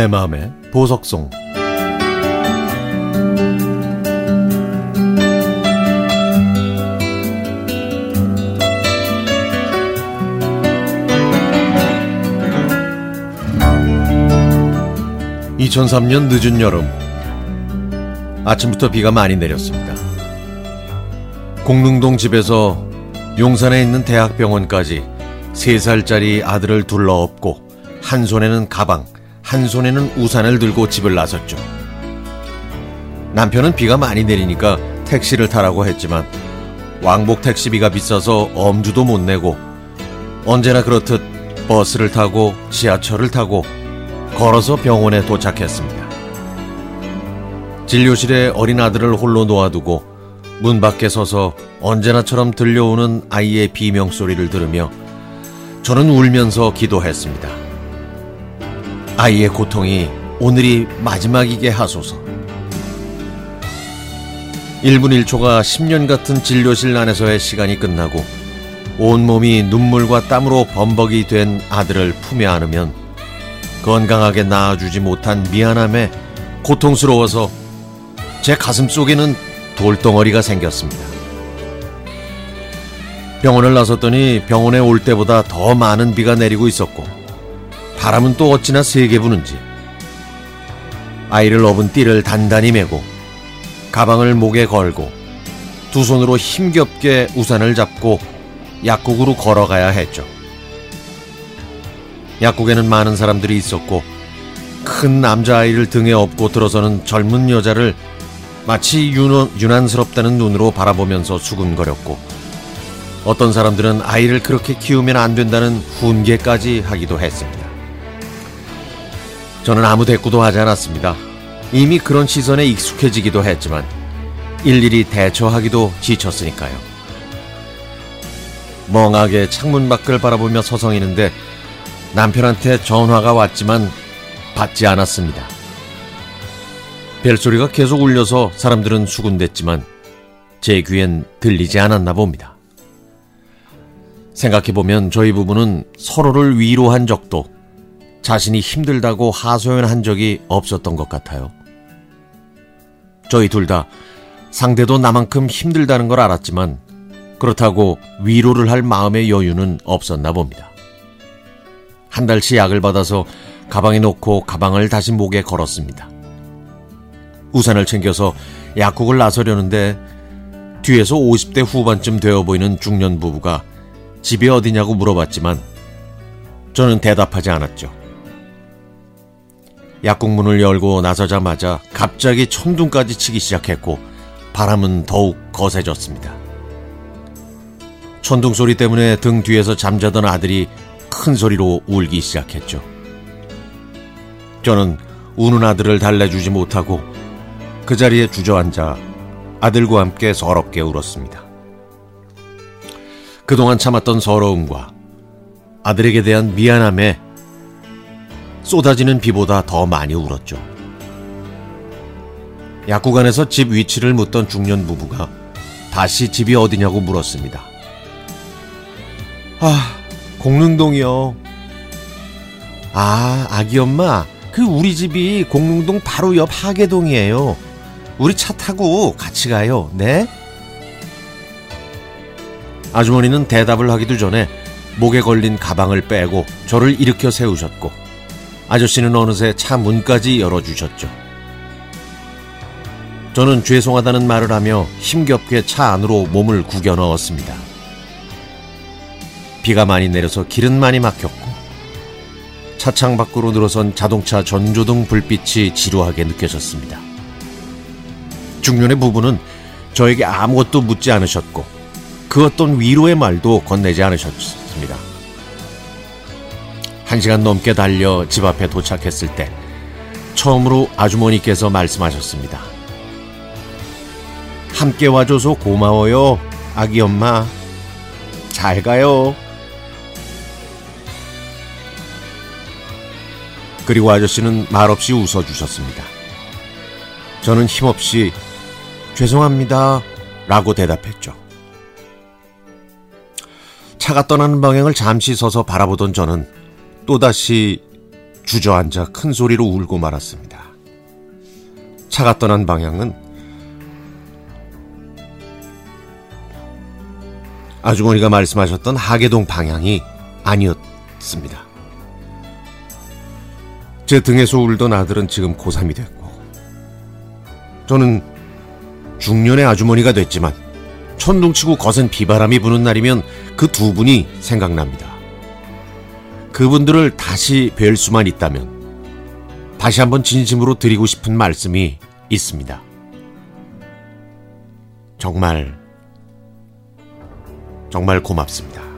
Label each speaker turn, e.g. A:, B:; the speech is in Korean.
A: 내 마음의 보석송. (2003년) 늦은 여름. 아침부터 비가 많이 내렸습니다. 공릉동 집에서 용산에 있는 대학병원까지 세살짜리 아들을 둘러엎고 한 손에는 가방, 한 손에는 우산을 들고 집을 나섰죠. 남편은 비가 많이 내리니까 택시를 타라고 했지만 왕복 택시비가 비싸서 엄두도 못 내고 언제나 그렇듯 버스를 타고 지하철을 타고 걸어서 병원에 도착했습니다. 진료실에 어린 아들을 홀로 놓아두고 문 밖에 서서 언제나처럼 들려오는 아이의 비명 소리를 들으며 저는 울면서 기도했습니다. 아이의 고통이 오늘이 마지막이게 하소서. 1분 1초가 10년 같은 진료실 안에서의 시간이 끝나고 온몸이 눈물과 땀으로 범벅이 된 아들을 품에 안으면 건강하게 낳아주지 못한 미안함에 고통스러워서 제 가슴 속에는 돌덩어리가 생겼습니다. 병원을 나섰더니 병원에 올 때보다 더 많은 비가 내리고 있었고 바람은 또 어찌나 세게 부는지 아이를 업은 띠를 단단히 메고 가방을 목에 걸고 두 손으로 힘겹게 우산을 잡고 약국으로 걸어가야 했죠. 약국에는 많은 사람들이 있었고 큰 남자아이를 등에 업고 들어서는 젊은 여자를 마치 유난스럽다는 눈으로 바라보면서 수군거렸고 어떤 사람들은 아이를 그렇게 키우면 안 된다는 훈계까지 하기도 했습니다. 저는 아무 대꾸도 하지 않았습니다. 이미 그런 시선에 익숙해지기도 했지만 일일이 대처하기도 지쳤으니까요. 멍하게 창문 밖을 바라보며 서성이는데 남편한테 전화가 왔지만 받지 않았습니다. 벨소리가 계속 울려서 사람들은 수군댔지만 제 귀엔 들리지 않았나 봅니다. 생각해보면 저희 부부는 서로를 위로한 적도 자신이 힘들다고 하소연한 적이 없었던 것 같아요. 저희 둘 다 상대도 나만큼 힘들다는 걸 알았지만 그렇다고 위로를 할 마음의 여유는 없었나 봅니다. 한 달치 약을 받아서 가방에 놓고 가방을 다시 목에 걸었습니다. 우산을 챙겨서 약국을 나서려는데 뒤에서 50대 후반쯤 되어 보이는 중년 부부가 집이 어디냐고 물어봤지만 저는 대답하지 않았죠. 약국 문을 열고 나서자마자 갑자기 천둥까지 치기 시작했고 바람은 더욱 거세졌습니다. 천둥 소리 때문에 등 뒤에서 잠자던 아들이 큰 소리로 울기 시작했죠. 저는 우는 아들을 달래주지 못하고 그 자리에 주저앉아 아들과 함께 서럽게 울었습니다. 그동안 참았던 서러움과 아들에게 대한 미안함에 쏟아지는 비보다 더 많이 울었죠. 약국 안에서 집 위치를 묻던 중년 부부가 다시 집이 어디냐고 물었습니다. 아, 공릉동이요. 아, 아기 엄마, 그 우리 집이 공릉동 바로 옆 하계동이에요. 우리 차 타고 같이 가요. 네? 아주머니는 대답을 하기도 전에 목에 걸린 가방을 빼고 저를 일으켜 세우셨고 아저씨는 어느새 차 문까지 열어주셨죠. 저는 죄송하다는 말을 하며 힘겹게 차 안으로 몸을 구겨 넣었습니다. 비가 많이 내려서 길은 많이 막혔고 차창 밖으로 늘어선 자동차 전조등 불빛이 지루하게 느껴졌습니다. 중년의 부부는 저에게 아무것도 묻지 않으셨고 그 어떤 위로의 말도 건네지 않으셨습니다. 한 시간 넘게 달려 집 앞에 도착했을 때 처음으로 아주머니께서 말씀하셨습니다. 함께 와줘서 고마워요, 아기 엄마. 잘 가요. 그리고 아저씨는 말없이 웃어주셨습니다. 저는 힘없이 죄송합니다. 라고 대답했죠. 차가 떠나는 방향을 잠시 서서 바라보던 저는 또다시 주저앉아 큰 소리로 울고 말았습니다. 차가 떠난 방향은 아주머니가 말씀하셨던 하계동 방향이 아니었습니다. 제 등에서 울던 아들은 지금 고3이 됐고, 저는 중년의 아주머니가 됐지만, 천둥치고 거센 비바람이 부는 날이면 그 두 분이 생각납니다. 그분들을 다시 뵐 수만 있다면, 다시 한번 진심으로 드리고 싶은 말씀이 있습니다. 정말, 정말 고맙습니다.